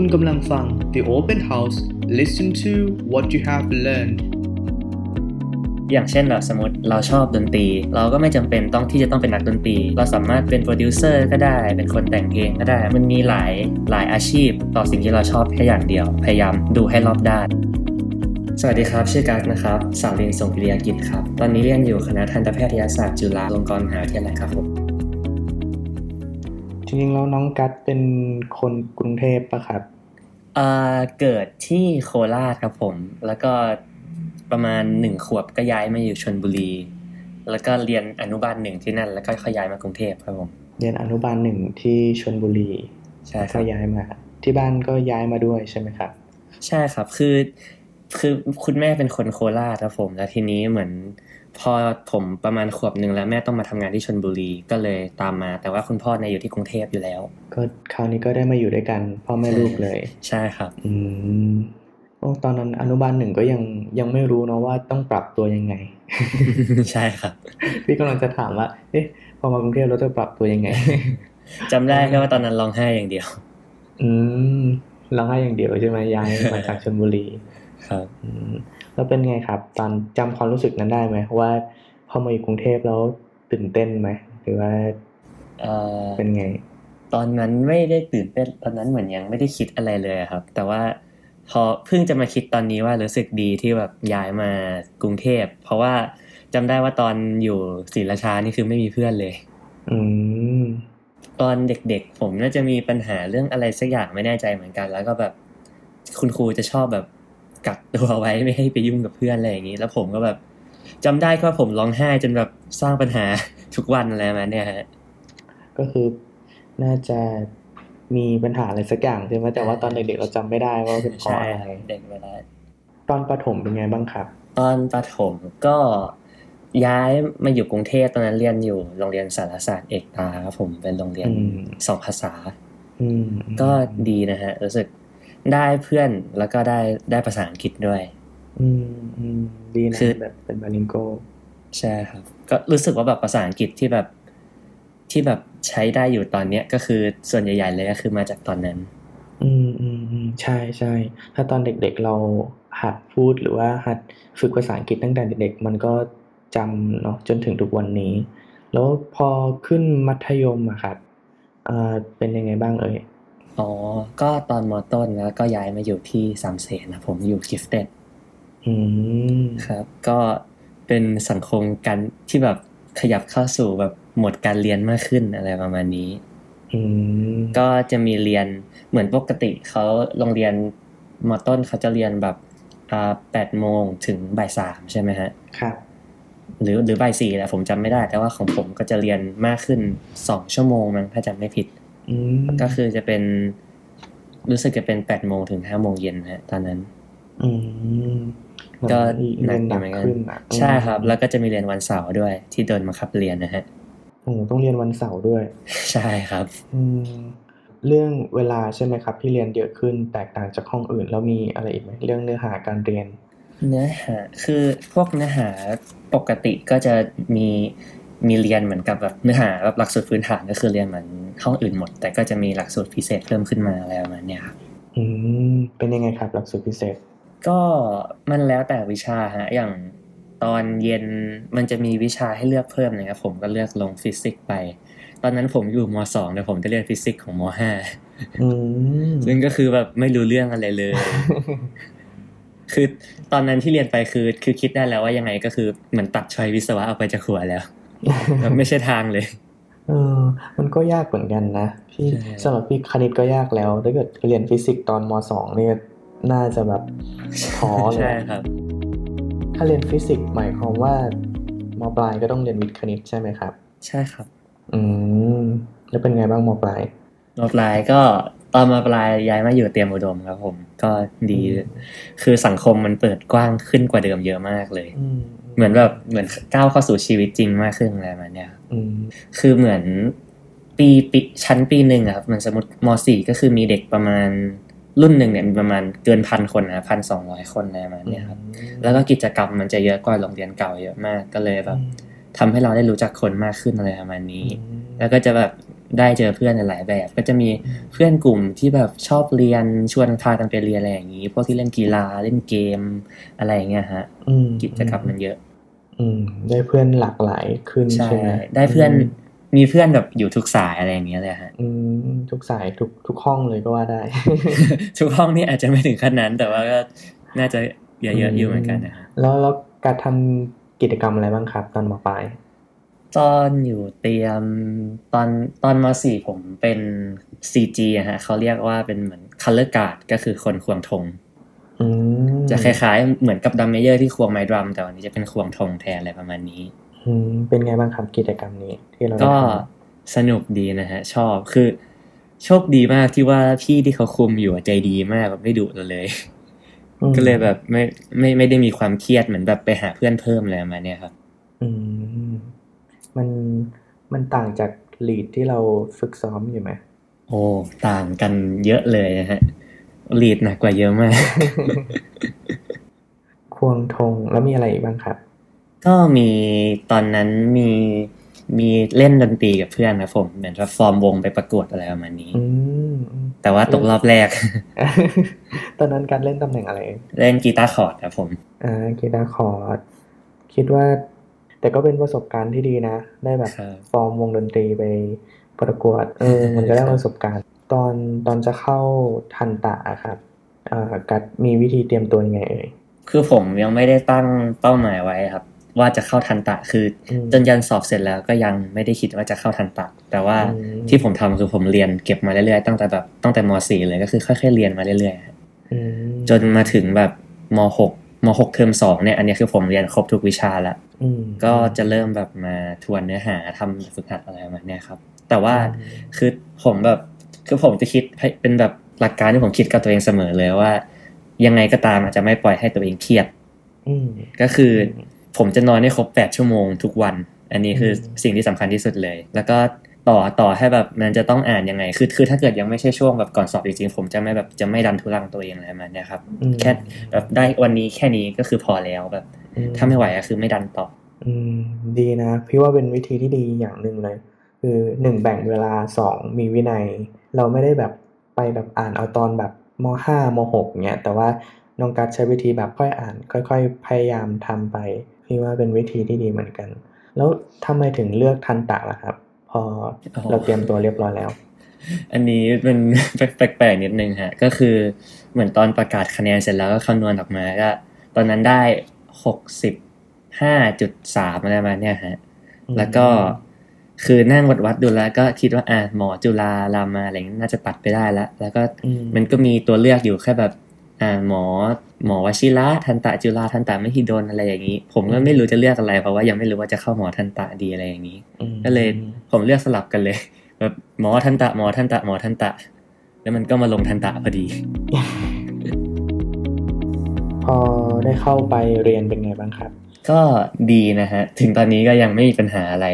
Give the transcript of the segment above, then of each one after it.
คุณกำลังฟัง The Open House Listen to what you have learned อย่างเช่นแบบสมมติเราชอบดนตรี เราก็ไม่จำเป็นต้องที่จะต้องเป็นนักดนตรี เราสามารถเป็นโปรดิวเซอร์ก็ได้ เป็นคนแต่งเพลงก็ได้ มันมีหลายหลายอาชีพ ต่อสิ่งที่เราชอบแค่อย่างเดียว พยายามดูให้รอบด้าน สวัสดีครับ ชื่อกั๊กนะครับสาวเรียนส่งพิริยากิจครับ ตอนนี้เรียนอยู่คณะทันตแพทยศาสตร์จุฬาลงกรณ์มหาวิทยาลัยครับผมจริงๆแล้วน้องกัตเป็นคนกรุงเทพปะครับ เอ่อเกิดที่โคราชครับผม แล้วก็ประมาณหนึ่งขวบก็ย้ายมาอยู่ชนบุรี แล้วก็เรียนอนุบาลหนึ่งที่นั่น แล้วก็ค่อยย้ายมากรุงเทพครับผม เรียนอนุบาลหนึ่งที่ชนบุรีใช่คก็รับย้ายมา ที่บ้านก็ย้ายมาด้วยใช่ไหมครับ ใช่ครับคือคือคุณแม่เป็นคนโคราชครับผม แล้วทีนี้เหมือน พอผมประมาณขวบหนึ่งแล้วแม่ต้องมาทำงานที่ชนบุรีก็เลยตามมา แต่ว่าคุณพ่อเนี่ยอยู่ที่กรุงเทพอยู่แล้ว ก็คราวนี้ก็ได้มาอยู่ด้วยกัน พ่อแม่ลูกเลย ใช่ครับ อืมโอ้ตอนนั้นอนุบาลหนึ่งก็ยังยังไม่รู้เนาะว่าต้องปรับตัวยังไง ใช่ครับ พี่กำลังจะถามว่าเอ๊ะพอมากรุงเทพเราจะปรับตัวยังไงจำได้แค่ว่าตอนนั้นร้องไห้อย่างเดียว อืมเราให้อย่างเดียวใช่ไหมย้ายมาจากชลบุรีครับอืม แล้วเป็นไงครับ ตอนจำความรู้สึกนั้นได้ไหมว่าพอมาอยู่กรุงเทพแล้วตื่นเต้นไหมหรือว่าเอ่อเป็นไง ตอนนั้นไม่ได้ตื่นเต้นตอนนั้นเหมือนยังไม่ได้คิดอะไรเลยอะครับ แต่ว่าพอเพิ่งจะมาคิดตอนนี้ว่ารู้สึกดีที่แบบย้ายมากรุงเทพ เพราะว่าจำได้ว่าตอนอยู่ศรีราชานี่คือไม่มีเพื่อนเลย อืมตอนเด็กๆ ผมน่าจะมีปัญหาเรื่องอะไรสักอย่างไม่แน่ใจเหมือนกัน แล้วก็แบบคุณครูจะชอบแบบ กักตัวไว้ไม่ให้ไปยุ่งกับเพื่อนอะไรอย่างนี้ แล้วผมก็แบบจำได้ก็ผมร้องไห้จนแบบสร้างปัญหาทุกวันอะไรมาเนี่ยฮะก็คือน่าจะมีปัญหาอะไรสักอย่างใช่ไหมแต่ว่าตอนเด็กๆเราจำไม่ได้ว่าเป็นเพราะใช่อะไรเด็กเวลาตอนประถมเป็นไงบ้างครับ ตอนประถมก็ย้ายมาอยู่กรุงเทพตอนนั้นเรียนอยู่โรงเรียนสารศาสตร์เอกตาครับผมเป็นโรงเรียนอืมสองภาษาอืมก็ดีนะฮะรู้สึก ได้เพื่อนแล้วก็ได้ได้ภาษาอังกฤษด้วย อืมอืมดีนะคือแบบเป็นบาลิงโกใช่ครับ ก็รู้สึกว่าแบบภาษาอังกฤษที่แบบที่แบบใช้ได้อยู่ตอนเนี้ยก็คือส่วนใหญ่ๆเลยก็คือมาจากตอนนั้น อืมอืมอืมใช่ใช่ถ้าตอนเด็กๆเราหัดพูดหรือว่าหัดฝึกภาษาอังกฤษตั้งแต่เด็กๆมันก็จำเนาะจนถึงทุกวันนี้ แล้วพอขึ้นมัธยมอะครับอ่าเป็นยังไงบ้างเอ่ย อ๋อ ก็ตอนมอต้นแล้วก็ย้ายมาอยู่ที่สามเสนนะผมอยู่กิฟเต็ดอืมครับ ก็เป็นสังคมการที่แบบขยับเข้าสู่แบบโหมดการเรียนมากขึ้นอะไรประมาณนี้อืมก็จะมีเรียนเหมือนปกติเขาโรงเรียนมอต้นเขาจะเรียนแบบอ่าแปดโมงถึงบ่ายสามใช่ไหมฮะ ครับ หรือหรือบ่ายสี่แหละผมจำไม่ได้ แต่ว่าของผมก็จะเรียนมากขึ้นสองชั่วโมงมั้งถ้าจำไม่ผิดอืม ก็คือจะเป็น รู้สึกจะเป็นแปดโมงถึงห้าโมงเย็นนะฮะตอนนั้นอืมก็เรียนหนักหนักอยู่เหมือนกันขึ้นอะใช่ครับ แล้วก็จะมีเรียนวันเสาร์ด้วย ที่โดนบังคับเรียนนะฮะโอ้ต้องเรียนวันเสาร์ด้วย ใช่ครับ อืมเรื่องเวลาใช่ไหมครับ ที่เรียนเยอะขึ้นแตกต่างจากห้องอื่น แล้วมีอะไรอีกไหมเรื่องเนื้อหาการเรียน เนื้อหาคือพวกเนื้อหาปกติก็จะมี มีเรียนเหมือนกับแบบเนื้อหาแบบหลักสูตรพื้นฐานก็คือเรียนเหมือนห้องอื่นหมด แต่ก็จะมีหลักสูตรพิเศษเพิ่มขึ้นมาอะไรประมาณเนี้ยครับอืมเป็นยังไงครับ หลักสูตรพิเศษ ก็มันแล้วแต่วิชาฮะอย่างตอนเย็นมันจะมีวิชาให้เลือกเพิ่มนะครับผมก็เลือกลงฟิสิกส์ไป ตอนนั้นผมอยู่มสองแต่ผมจะเรียนฟิสิกส์ของมห้าอืมซึ่งก็คือแบบไม่รู้เรื่องอะไรเลย คือตอนนั้นที่เรียนไปคือ คือคิดได้แล้วว่ายังไงก็คือเหมือนตัด choice วิศวะออกไปจากหัวแล้ว แบบไม่ใช่ทางเลย เออ มันก็ยากเหมือนกันนะพี่ใช่สำหรับพี่คณิตก็ยากแล้วถ้าเกิดเรียนฟิสิกส์ตอนมสองเนี่ยน่าจะแบบท้อเลใช่ยครับ ถ้าเรียนฟิสิกส์หมายความว่ามปลายก็ต้องเรียนวิทย์คณิตใช่ไหมครับ ใช่ครับ อืมแล้วเป็นไงบ้างมปลายมปลายก็ตอนมาปลายย้ายมาอยู่เตรียมอุดมครับผม ก็ดี คือสังคมมันเปิดกว้างขึ้นกว่าเดิมเยอะมากเลยอืม เหมือนแบบเหมือนก้าวเข้าสู่ชีวิตจริงมากขึ้นอะไรประมาณเนี้ยครับอืมคือเหมือนปีปีชั้นปีหนึ่งอะครับมันสมมติมสี่ก็คือมีเด็กประมาณรุ่นหนึ่งเนี่ยมีประมาณเกินพันคนนะพันสองร้อยคนอะไรประมาณเนี้ยครับ แล้วก็กิจกรรมมันจะเยอะกว่าโรงเรียนเก่าเยอะมากก็เลยแบบทำให้เราได้รู้จักคนมากขึ้นอะไรประมาณนี้ แล้วก็จะแบบได้เจอเพื่อนหลายๆแบบ ก็จะมีเพื่อนกลุ่มที่แบบชอบเรียนชวนพากันไปเรียนอะไรอย่างนี้ พวกที่เล่นกีฬาเล่นเกมอะไรอย่างเงี้ยฮะอืมกิจกรรมมันเยอะ อืม ได้เพื่อนหลากหลายขึ้นใช่ใช่ไหมได้เพื่อนมีเพื่อนแบบอยู่ทุกสายอะไรอย่างเงี้ยเลยฮะอืมทุกสายทุกทุกห้องเลยก็ว่าได้ ทุกห้องนี่อาจจะไม่ถึงขั้นนั้น แต่ว่าก็น่าจะเยอะๆอยู่เหมือนกันนะฮะแล้วแล้วการทำกิจกรรมอะไรบ้างครับ ตอนมปลายตอนอยู่เตรียมตอนตอนมสี่ผมเป็น CG อะฮะเขาเรียกว่าเป็นเหมือน color guard ก็คือคนควงธงอืม จะคล้ายๆ เหมือนกับดัมเมเยอร์ที่ควงไม้ดรัม แต่วันนี้จะเป็นควงธงแทนอะไรประมาณนี้อืมเป็นไงบ้างครับกิจกรรมนี้ที่เราได้ก็ทสนุกดีนะฮะ ชอบคือ โชคดีมากที่ว่าพี่ที่เขาคุมอยู่อะใจดีมากแบบไม่ดุเราเลยำอืมก็เลยแบบไม่ไม่ไม่ได้มีความเครียดเหมือนแบบไปหาเพื่อนเพิ่มอะไรประมาณเนี้ยครับ อืมมันมันต่างจากลีดที่เราฝึกซ้อมอยู่ไหมโอ้ต่างกันเยอะเลยนะฮะ ลีดหนักกว่าเยอะมาก ควงธงแล้วมีอะไรอีกบ้างครับ ก็มีตอนนั้นมีมีเล่นดนตรีกับเพื่อนนะผมเหมือนว่าฟอร์มวงไปประกวดอะไรประมาณนี้อืมอืมแต่ว่าตกรอบแรก ตอนนั้นการเล่นตำแหน่งอะไรเอ่ยเล่นกีตาร์คอร์ดครับผมอ่ากีตาร์คอร์ดคิดว่า แต่ก็เป็นประสบการณ์ที่ดีนะ ได้แบบครับฟอร์มวงดนตรีไปประกวดเออมันก็ได้ประสบการณ์ ตอนตอนจะเข้าทันตะอะครับอ่ากัสมีวิธีเตรียมตัวยังไงเอ่ยคือผมยังไม่ได้ตั้งเป้าหมายไว้ครับ ว่าจะเข้าทันตะคืออมจนยันสอบเสร็จแล้วก็ยังไม่ได้คิดว่าจะเข้าทันตะ แต่ว่าอืมที่ผมทำคือผมเรียนเก็บมาเรื่อยๆตั้งแต่แบบตั้งแต่ม .4 เลยก็คือค่อยๆเรียนมาเรื่อยๆฮะอืมจนมาถึงแบบม .6 ม .6 เทอมสองเนี่ยอันนี้คือผมเรียนครบทุกวิชาละอืมก็จะเริ่มแบบมาทวนเนื้อหาทำฝึกหัดอะไรประมาณเนี้ยครับ แต่ว่าคือผมแบบ คือผมจะคิดให้เป็นแบบหลักการที่ผมคิดกับตัวเองเสมอเลยว่า ยังไงก็ตามอาจจะไม่ปล่อยให้ตัวเองเครียดอืมก็คือผมจะนอนให้ครบแปดชั่วโมงทุกวัน อันนี้คืออมสิ่งที่สำคัญที่สุดเลย แล้วก็ต่อต่อให้แบบมันจะต้องอ่านยังไง คือคือถ้าเกิดยังไม่ใช่ช่วงแบบก่อนสอบจริงๆผมจะไม่แบบจะไม่ดันทุรังตัวเองอะไรประมาณเนี้ยครับอืมแค่แบบได้วันนี้แค่นี้ก็คือพอแล้วแบบอืถ้าไม่ไหวก็คือไม่ดันต่อ อืมดีนะพี่ว่าเป็นวิธีที่ดีอย่างหนึ่งเลย คือหนึ่งแบ่งเวลาสองมีวินัย เราไม่ได้แบบไปแบบอ่านเอาตอนแบบมห้ามหกเงี้ยแต่ว่าน้องกัดใช้วิธีแบบค่อยอ่าน ค่อย ๆ พยายามทำไปพี่ว่าเป็นวิธีที่ดีเหมือนกัน แล้วทำไมถึงเลือกทันตะล่ะครับ พอโอ้โหเราเตรียมตัวเรียบร้อยแล้ว อันนี้เป็นแปลกๆนิดนึงฮะก็คือเหมือนตอนประกาศคะแนนเสร็จแล้วก็คำนวณออกมาก็ตอนนั้นได้หกสิบห้าจุดสามอะไรประมาณเนี้ยฮะอืมแล้วก็ คือนั่งวัดวัดๆดูแล้วก็คิดว่าอ่าหมอจุฬารามาอะไรอย่างนี้น่าจะตัดไปได้แล้วแล้วก็อืมมันก็มีตัวเลือกอยู่แค่แบบอ่าหมอหมอวชิระทันตะจุฬาทันตะมหิดลอะไรอย่างนี้ ผมก็ไม่รู้จะเลือกอะไร เพราะว่ายังไม่รู้ว่าจะเข้าหมอทันตะดีอะไรอย่างนี้อืมก็เลยผมเลือกสลับกันเลยแบบหมอทันตะหมอทันตะหมอทันตะ แล้วมันก็มาลงทันตะพอดี พอได้เข้าไปเรียนเป็นไงบ้างครับ ก็ดีนะฮะ ถึงตอนนี้ก็ยังไม่มีปัญหาอะไร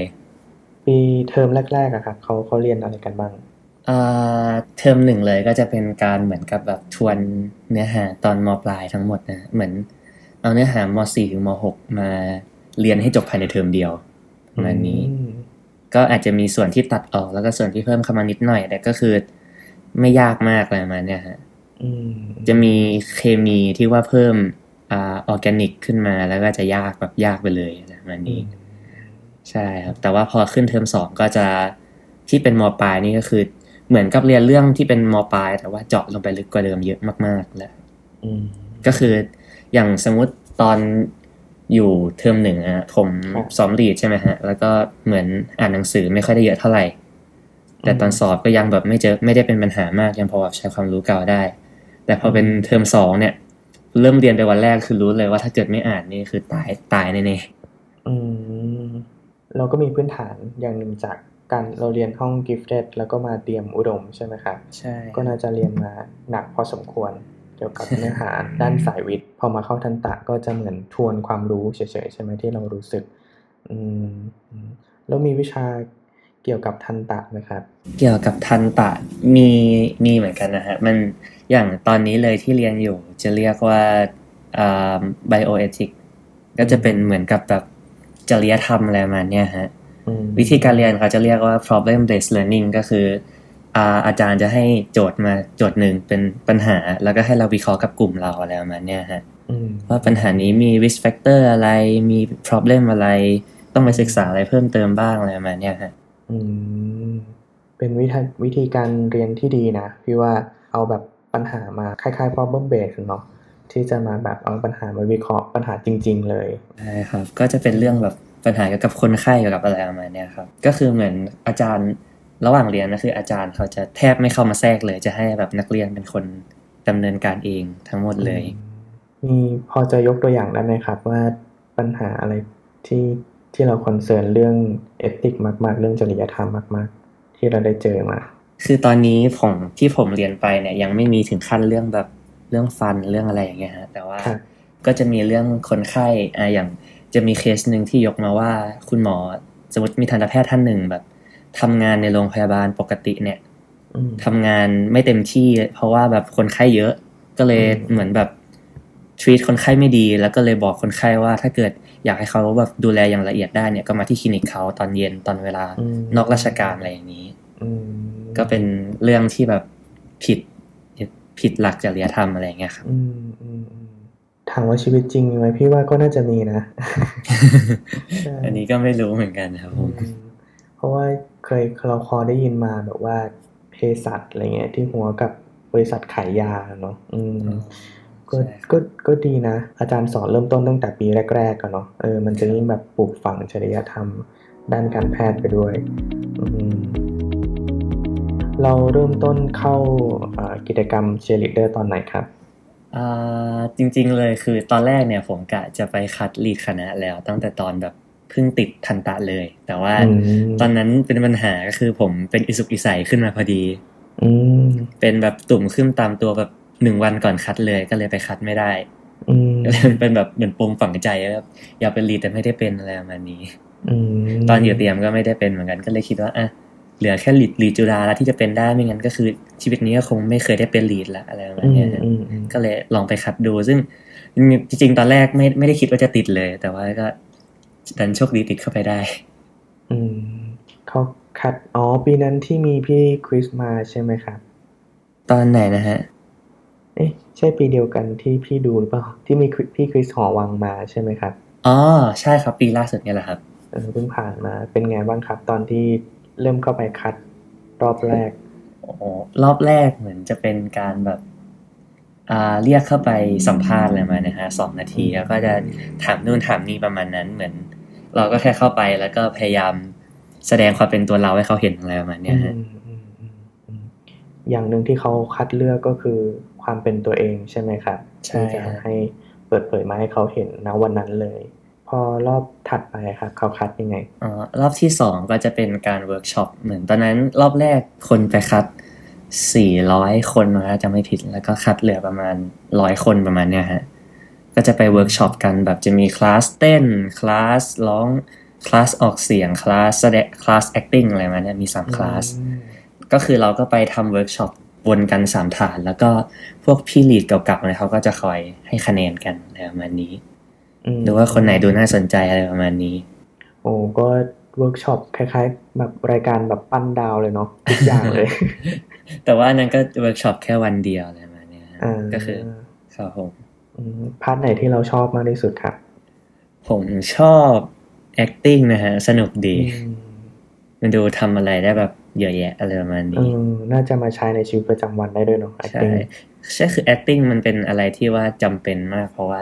ปีเทอมแรกๆอะครับเขาเขาเรียนอะไรกันบ้างอ่าเทอมหนึ่งเลยก็จะเป็นการเหมือนกับแบบทวนเนื้อหาตอนมปลายทั้งหมดนะเหมือนเอาเนื้อหามสี่ถึงมหกมาเรียนให้จบภายในเทอมเดียวประมาณนี้อืมก็อาจจะมีส่วนที่ตัดออกแล้วก็ส่วนที่เพิ่มเข้ามานิดหน่อยแต่ก็คือ ไม่ยากมากอะไรประมาณเนี้ยฮะอืมจะมีเคมีที่ว่าเพิ่มอ่าออร์แกนิกขึ้นมาแล้วก็จะยากแบบยากไปเลยอะไรประมาณนี้ ใช่ครับ แต่ว่าพอขึ้นเทอมสองก็จะที่เป็นมปลายนี่ก็คือ เหมือนกับเรียนเรื่องที่เป็นมปลาย แต่ว่าเจาะลงไปลึกกว่าเดิมเยอะมากๆแล้วอืมก็คืออย่างสมมติตอนอยู่เทอมหนึ่งอะผมครับซ้อมรีดใช่ไหมฮะ แล้วก็เหมือนอ่านหนังสือไม่ค่อยได้เยอะเท่าไหร่ แต่ตอนสอบก็ยังแบบไม่เจอไม่ได้เป็นปัญหามากยังพอแบบใช้ความรู้เก่าได้ แต่พอเป็นเทอมสองเนี่ย เริ่มเรียนไปวันแรกคือรู้เลยว่าถ้าเกิดไม่อ่านนี่คือตายตายแน่ๆอืม เราก็มีพื้นฐานอย่างหนึ่งจากการเราเรียนห้อง gifted แล้วก็มาเตรียมอุดมใช่ไหมครับใช่ก็น่าจะเรียนมาหนักพอสมควรเกี่ยวกับเนื้อหาด้านสายวิทย์ พอมาเข้าทันตะก็จะเหมือนทวนความรู้เฉยๆใช่ไหมที่เรารู้สึกอืมอืมแล้วมีวิชาเกี่ยวกับทันตะไหมครับ เกี่ยวกับทันตะมีมีเหมือนกันนะฮะมันอย่างตอนนี้เลยที่เรียนอยู่จะเรียกว่าอ่า bioethic ก็จะเป็นเหมือนกับแบบ จริยธรรมอะไรประมาณเนี้ยฮะอืมวิธีการเรียนเขาจะเรียกว่า problem based learning ก็คืออาอาจารย์จะให้โจทย์มาโจทย์หนึ่งเป็นปัญหา แล้วก็ให้เราวิเคราะห์กับกลุ่มเราอะไรประมาณเนี้ยฮะอืมว่าปัญหานี้มี risk factor อะไรมี problem อะไร ต้องไปศึกษาอะไรเพิ่มเติมบ้างอะไรประมาณเนี้ยฮะอืมเป็นวิธีวิธีการเรียนที่ดีนะ พี่ว่าเอาแบบปัญหามาคล้ายๆ problem based เนาะ ที่จะมาแบบเอาปัญหามาวิเคราะห์ปัญหาจริง ๆ เลยใช่ครับก็จะเป็นเรื่องแบบปัญหาเกี่ยวกับคนไข้เกี่ยวกับอะไรประมาณเนี้ยครับก็คือเหมือนอาจารย์ระหว่างเรียนนะคืออาจารย์เขาจะแทบไม่เข้ามาแทรกเลย จะให้แบบนักเรียนเป็นคนดำเนินการเองทั้งหมดเลยมีพอจะยกตัวอย่างได้ไหมครับ ว่าปัญหาอะไรที่ที่เรา concern เรื่อง ethic มาก ๆ เรื่องจริยธรรมมาก ๆ ที่เราได้เจอมา คือตอนนี้ผมที่ผมเรียนไปเนี่ยยังไม่มีถึงขั้นเรื่องแบบ เรื่องฟันเรื่องอะไรอย่างเงี้ยฮะแต่ว่าครับก็จะมีเรื่องคนไข้อ่าอย่างจะมีเคสหนึ่งที่ยกมาว่า คุณหมอสมมติมีทันตแพทย์ท่านหนึ่งแบบทำงานในโรงพยาบาลปกติเนี่ยอืมทำงานไม่เต็มที่ เพราะว่าแบบคนไข้เยอะ ก็เลยอืมเหมือนแบบ treat คนไข้ไม่ดี แล้วก็เลยบอกคนไข้ว่าถ้าเกิดอยากให้เขาแบบดูแลอย่างละเอียดได้เนี่ยก็มาที่คลินิกเขาตอนเย็นตอนเวลาอืมนอกราชการอะไรอย่างนี้อืมก็เป็นเรื่องที่แบบผิด ผิดหลักจริยธรรมอะไรอย่างเงี้ยครับอืมอืมอืมถามว่าชีวิตจริงมีไหมพี่ว่าก็น่าจะมีนะใช่อันนี้ก็ไม่รู้เหมือนกันครับผมอืมเพราะว่าเคยเราคอได้ยินมาแบบว่าเภสัชอะไรเงี้ย ที่ฮั้วกับบริษัทขายยาเนาะอืมก็ใช่ครับก็ก็ดีนะ อาจารย์สอนเริ่มต้นตั้งแต่ปีแรก ๆกันเนาะเออมันจะยิ่งแบบปลูกฝังจริยธรรม ด้านการแพทย์ไปด้วย อืม เราเริ่มต้นเข้าอ่ากิจกรรมเชียร์ลีดเดอร์ตอนไหนครับอ่าจริงๆเลยคือตอนแรกเนี่ยผมกะจะไปคัดลีดคณะแล้วตั้งแต่ตอนแบบเพิ่งติดทันตะเลย แต่ว่าอืมตอนนั้นเป็นปัญหาก็คือผมเป็นอิสุกอิสัยขึ้นมาพอดีอืมเป็นแบบตุ่มขึ้นตามตัวแบบหนึ่งวันก่อนคัดเลยก็เลยไปคัดไม่ได้อืมก็เลยเป็นแบบเหมือนปมฝังใจว่าแบบอยากเป็นลีดแต่ไม่ได้เป็นอะไรประมาณนี้อืมตอนอยู่เตรียมก็ไม่ได้เป็นเหมือนกันก็เลยคิดว่าอะ เหลือแค่ลีดลีดจุฬาแล้วที่จะเป็นได้ไม่งั้นก็คือชีวิตนี้ก็คงไม่เคยได้เป็นลีดละอะไรประมาณอืมเนี้ยฮะอืมอืมก็เลยลองไปคัดดู ซึ่งจริงๆตอนแรกไม่ไม่ได้คิดว่าจะติดเลย แต่ว่าก็ดันโชคดีติดเข้าไปได้ อืมเขาคัดอ๋อปีนั้นที่มีพี่คริสมาใช่ไหมครับ ตอนไหนนะฮะ เอ๊ะใช่ปีเดียวกันที่พี่ดูหรือเปล่าที่มีพี่คริสหอวังมาใช่ไหมครับอ๋อใช่ครับปีล่าสุดเนี่ยแหละครับเออเพิ่งผ่านมาเป็นไงบ้างครับ ตอนที่ เริ่มเข้าไปคัด รอบแรกโอ้โหรอบแรกเหมือนจะเป็นการแบบอ่าเรียกเข้าไปสัมภาษณ์อะไรมานะฮะสองนาทีแล้วก็จะถามนู่นถามนี่ประมาณนั้นเหมือน เราก็แค่เข้าไปแล้วก็พยายามแสดงความเป็นตัวเราให้เขาเห็นอะไรประมาณเนี้ยฮะอืมอืมอืมอืมอย่างหนึ่งที่เขาคัดเลือกก็คือความเป็นตัวเองใช่ไหมครับใช่ที่จะฮะให้เปิดเผยมาให้เขาเห็นนะวันนั้นเลย พอรอบถัดไปครับเขาคัดยังไงอ๋อรอบที่สองก็จะเป็นการเวิร์กช็อปเหมือนตอนนั้นรอบแรกคนไปคัดสี่ร้อยคนนะจะไม่ผิดแล้วก็คัดเหลือประมาณร้อยคนประมาณเนี้ยฮะก็จะไปเวิร์กช็อปกันแบบจะมีคลาสเต้นคลาสร้องคลาสออกเสียงคลาสแสดงคลาส acting อะไรมาเนี่ยมีสามคลาสอืมก็คือเราก็ไปทำเวิร์กช็อปวนกันสามฐาน แล้วก็พวกพี่ลีดเก่าๆเนี่ยเขาก็จะคอยให้คะแนนกันอะไรประมาณนี้ อืมดูว่าคนไหนดูน่าสนใจอะไรประมาณนี้ โอ้ก็เวิร์กช็อปคล้าย ๆ แบบรายการแบบปั้นดาวเลยเนาะทุกอย่างเลย แต่ว่าอันนั้นก็เวิร์กช็อปแค่วันเดียวอะไรประมาณเนี้ยฮะอ่าก็คือครับผมอืม part ไหนที่เราชอบมากที่สุดครับ ผมชอบ acting นะฮะ สนุกดีอืมมันดูทำอะไรได้แบบเยอะแยะอะไรประมาณเอนี้อน่าจะมาใช้ในชีวิตประจำวันได้ด้วยเนาะใช่ acting ใช่คือ acting มันเป็นอะไรที่ว่าจำเป็นมากเพราะว่า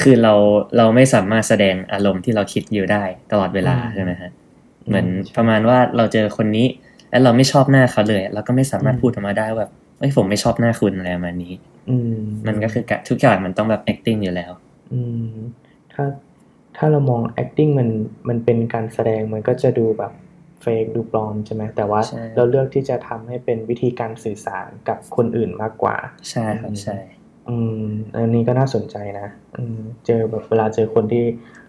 คือเราเราไม่สามารถแสดงอารมณ์ที่เราคิดอยู่ได้ตลอดเวลาอืมใช่ไหมฮะเหมือนประมาณว่าเราเจอคนนี้แล้วเราไม่ชอบหน้าเขาเลย เราก็ไม่สามารถอืมพูดออกมาได้ว่าแบบเอ้ยผมไม่ชอบหน้าคุณอะไรประมาณนี้ อืมมันก็คือกะทุกอย่างมันต้องแบบ acting อยู่แล้ว อืมถ้าถ้าเรามอง acting มันมันเป็นการแสดงมันก็จะดูแบบเฟกดูปลอมใช่ไหมแต่ว่าใช่เราเลือกที่จะทำให้เป็นวิธีการสื่อสารกับคนอื่นมากกว่า ใช่ครับใช่ อืม อันนี้ก็น่าสนใจนะ อืม เจอแบบเวลาเจอคนที่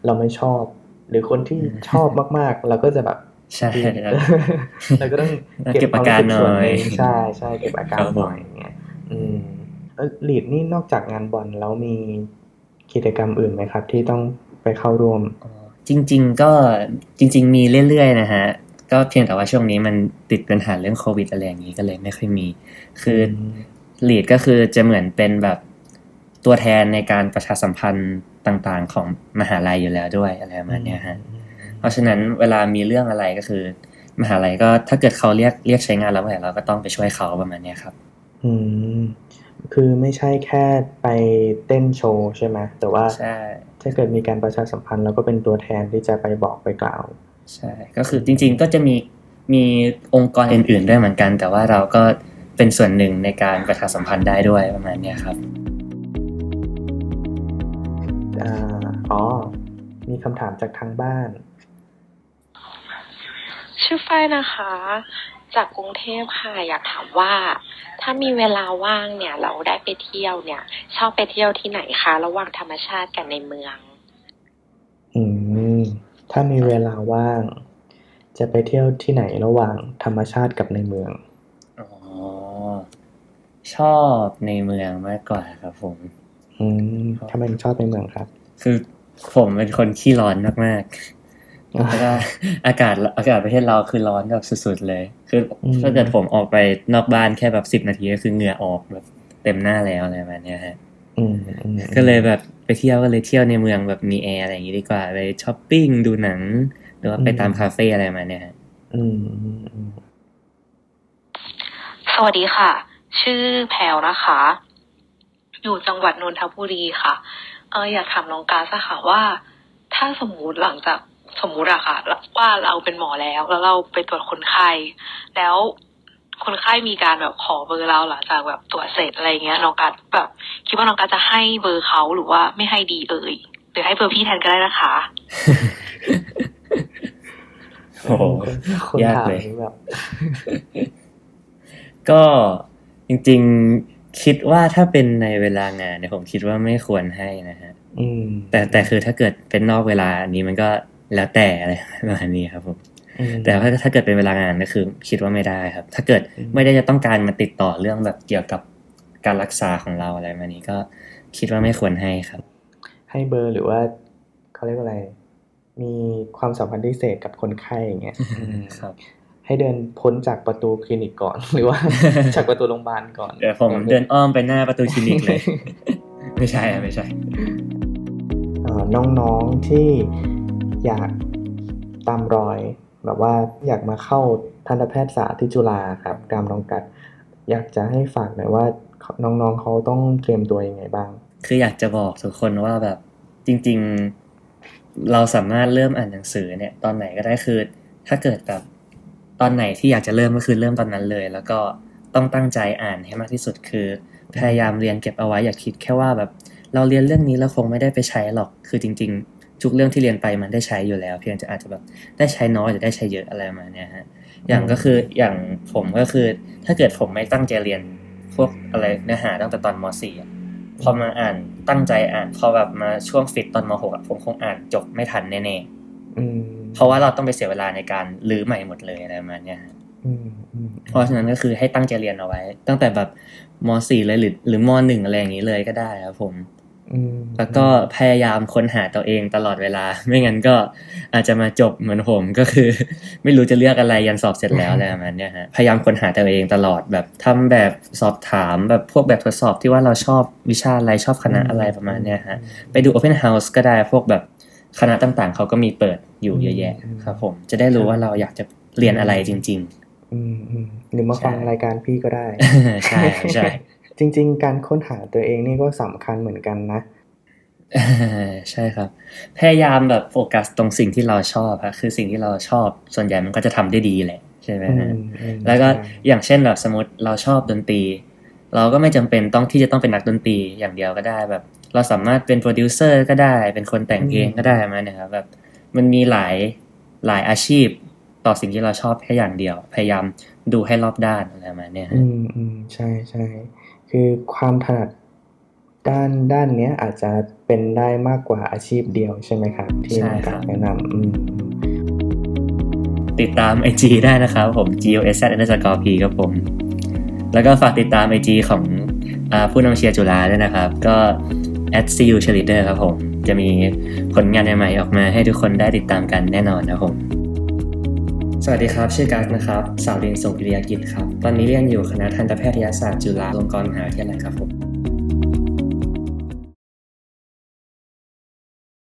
เราไม่ชอบ หรือคนที่ชอบมากๆ เราก็จะแบบใช่ครับเราก็ต้องเก็บอาการหน่อยควมรู้สึส่วนงใช่ใช่เก็บอาการครับผมหน่อยอย่างเงี้ยอืมเออลีดนี่นอกจากงานบอลแล้วมีกิจกรรมอื่นไหมครับ ที่ต้องไปเข้าร่วมอ๋อจจริง ๆ ก็จริง ๆ มีเรื่อยๆนะฮะก็เพียงแต่ว่าช่วงนี้มันติดปัญหาเรื่องโควิดอะไรอย่างนี้ก็เลยไม่ค่อยมี คือลีดก็คือจะเหมือนเป็นแบบ ตัวแทนในการประชาสัมพันธ์ต่างๆ ของมหาลัยอยู่แล้วด้วยอะไรประมาณนี้ฮะเพราะฉะนั้นเวลามีเรื่องอะไรก็คือ มหาลัยก็ถ้าเกิดเขาเรียกเรียกใช้งานเราเมื่อไหร่เราก็ต้องไปช่วยเขาประมาณนี้ครับ อืมคือไม่ใช่แค่ไปเต้นโชว์ใช่ไหมแต่ว่าใช่ถ้าเกิดมีการประชาสัมพันธ์เราก็เป็นตัวแทนที่จะไปบอกไปกล่าวใช่ก็คือจริง ๆ ก็จะมีมีองค์กรอื่น ๆ ด้วยเหมือนกัน แต่ว่าเราก็เป็นส่วนหนึ่งในการประชาสัมพันธ์ได้ด้วยประมาณนี้ครับ อ่าอ๋อ มีคำถามจากทางบ้าน ชื่อฝ้ายนะคะ จากกรุงเทพค่ะ อยากถามว่า ถ้ามีเวลาว่างเนี่ย เราได้ไปเที่ยวเนี่ย ชอบไปเที่ยวที่ไหนคะ ระหว่างธรรมชาติกับในเมือง อืม ถ้ามีเวลาว่าง จะไปเที่ยวที่ไหนระหว่างธรรมชาติกับในเมือง อ๋อ ชอบในเมืองมากกว่าครับผม อืมทำไมถึงชอบในเมืองครับ คือผมเป็นคนขี้ร้อนมากๆแล้วก็อากาศอากาศประเทศเราคือร้อนแบบสุดๆเลย คืออมถ้าเกิดผมออกไปนอกบ้านแค่แบบสิบนาทีก็คือเหงื่อออกแบบเต็มหน้าแล้วอะไรแบบเนี้ยฮะอืมอืมก็เลยแบบไปเที่ยวก็เลยเที่ยวในเมืองแบบมีแอร์อะไรอย่างงี้ดีกว่าไปช้อปปิ้งดูหนัง หรือว่าไปตามคาเฟ่อะไรมาเนี่ยฮะอืมอืมอืมสวัสดีค่ะ ชื่อแพลวนะคะ อยู่จังหวัดนนทบุรีค่ะ เอออยากถามน้องกาซะค่ะว่า ถ้าสมมุติหลังจากสมมุติอะค่ะ ว่าเราเป็นหมอแล้ว แล้วเราไปตรวจคนไข้แล้วคนไข้มีการแบบขอเบอร์เราหลังจากแบบตรวจเสร็จอะไรเงี้ยน้องกาแบบ คิดว่าน้องกาจะให้เบอร์เขาหรือว่าไม่ให้ดีเอ่ยหรือให้เบอร์พี่แทนก็ได้นะคะโอ้โหคนยากถามเลยนี่แบบ ก็จริง ๆ คิดว่าถ้าเป็นในเวลางานเนี่ยผมคิดว่าไม่ควรให้นะฮะอืมแต่แต่คือถ้าเกิดเป็นนอกเวลาอันนี้มันก็แล้วแต่อะไรประมาณนี้ครับผมอืมแต่ถ้าถ้าเกิดเป็นเวลางานก็คือ คิดว่าไม่ได้ครับ ถ้าเกิดอืมไม่ได้จะต้องการมาติดต่อเรื่องแบบเกี่ยวกับการรักษาของเราอะไรมานี้ก็คิดว่าไม่ควรให้ครับ ให้เบอร์หรือว่าเขาเรียกว่าอะไร มีความสัมพันธ์พิเศษกับคนไข้อย่างเงี้ยอืมครับ ให้เดินพ้นจากประตูคลินิกก่อน หรือว่าจากประตูโรงพยาบาลก่อนเดี๋ยวผมเดินอ้อมไปหน้าประตูคลินิกเลย ไม่ใช่อะไม่ใช่เอ่อน้องๆที่อยากตามรอย แบบว่าอยากมาเข้าทันตแพทยศาสตร์ที่จุฬาครับตามน้องกัด อยากจะให้ฝากหน่อยว่าน้องๆเขาต้องเตรียมตัวยังไงบ้าง คืออยากจะบอกทุกคนว่าแบบจริง ๆ เราสามารถเริ่มอ่านหนังสือเนี่ย ตอนไหนก็ได้คือ ถ้าเกิดแบบ ตอนไหนที่อยากจะเริ่มก็คือเริ่มตอนนั้นเลย แล้วก็ต้องตั้งใจอ่านให้มากที่สุดคือ พยายามเรียนเก็บเอาไว้อย่าคิดแค่ว่าแบบ เราเรียนเรื่องนี้แล้วคงไม่ได้ไปใช้หรอกคือจริง ๆ ทุกเรื่องที่เรียนไปมันได้ใช้อยู่แล้ว เพียงจะอาจจะแบบได้ใช้น้อยหรือได้ใช้เยอะอะไรมาเนี่ยฮะอย่างก็คืออย่างผมก็คือ ถ้าเกิดผมไม่ตั้งใจเรียนพวกอะไรเนื้อหาตั้งแต่ตอนม .4 พอมาอ่านตั้งใจอ่านพอแบบมาช่วงฟิตตอนม .6 ผมคงอ่านจบไม่ทันแน่อืมๆ เพราะว่าเราต้องไปเสียเวลาในการรื้อใหม่หมดเลยอะไรประมาณเนี้ยฮะอืมอืมเพราะฉะนั้นก็คือให้ตั้งใจเรียนเอาไว้ ตั้งแต่แบบม .4 เลยหรือหรือม .1 อะไรอย่างนี้เลยก็ได้ครับผมอืมแล้วก็พยายามค้นหาตัวเองตลอดเวลา ไม่งั้นก็อาจจะมาจบเหมือนผมก็คือ ไม่รู้จะเลือกอะไรยันสอบเสร็จแล้วอะไรประมาณเนี้ยฮะพยายามค้นหาตัวเองตลอดแบบทำแบบสอบถามแบบพวกแบบทดสอบที่ว่าเราชอบวิชาอะไรชอบคณะอะไรประมาณเนี้ยฮะไปดู Open House ก็ได้พวกแบบคณะต่างๆ เขาก็มีเปิด อยู่เยอะแยะครับ ผมจะได้รู้ว่าเราอยากจะเรียนอะไรจริงอืมอืมหรือมาฟังใช่รายการพี่ก็ได้ๆใช่ใช่จริง ๆ การค้นหาตัวเองนี่ก็สำคัญเหมือนกันนะใช่ครับ พยายามแบบโฟกัสตรงสิ่งที่เราชอบครับคือสิ่งที่เราชอบ ส่วนใหญ่มันก็จะทำได้ดีแหละใช่ไหมอืฮะมอืมแล้วก็ใช่อย่างเช่นแบบสมมติเราชอบดนตรี เราก็ไม่จำเป็นต้องที่จะต้องเป็นนักดนตรีอย่างเดียวก็ได้แบบ เราสามารถเป็นโปรดิวเซอร์ก็ได้เป็นคนแต่งเพลงก็ได้มาเนี่ยครับแบบ มันมีหลายหลายอาชีพต่อสิ่งที่เราชอบแค่อย่างเดียว พยายามดูให้รอบด้านอะไรประมาณเนี้ยฮะอืมอืมใช่ใช่คือความถนัดด้านด้านเนี้ยอาจจะเป็นได้มากกว่าอาชีพเดียวใช่ไหมครับ ที่ใช่น้องครักาบรแนะนำอืมอืมติดตาม IG ได้นะครับผม g o s z underscore p ครับผม แล้วก็ฝากติดตาม IG ของอาผู้นำเชียร์จุฬาด้วยนะครับ ก็ at cu cheerleader ครับผม จะมีผลงานใหม่ๆออกมาให้ทุกคนได้ติดตามกันแน่นอนนะผม สวัสดีครับ ชื่อกัสนะครับ สาวเรียนส่งปริยากิจครับ ตอนนี้เรียนอยู่คณะทันตแพทยศาสตร์จุฬาลงกรณ์มหาวิทยาลัยครับผม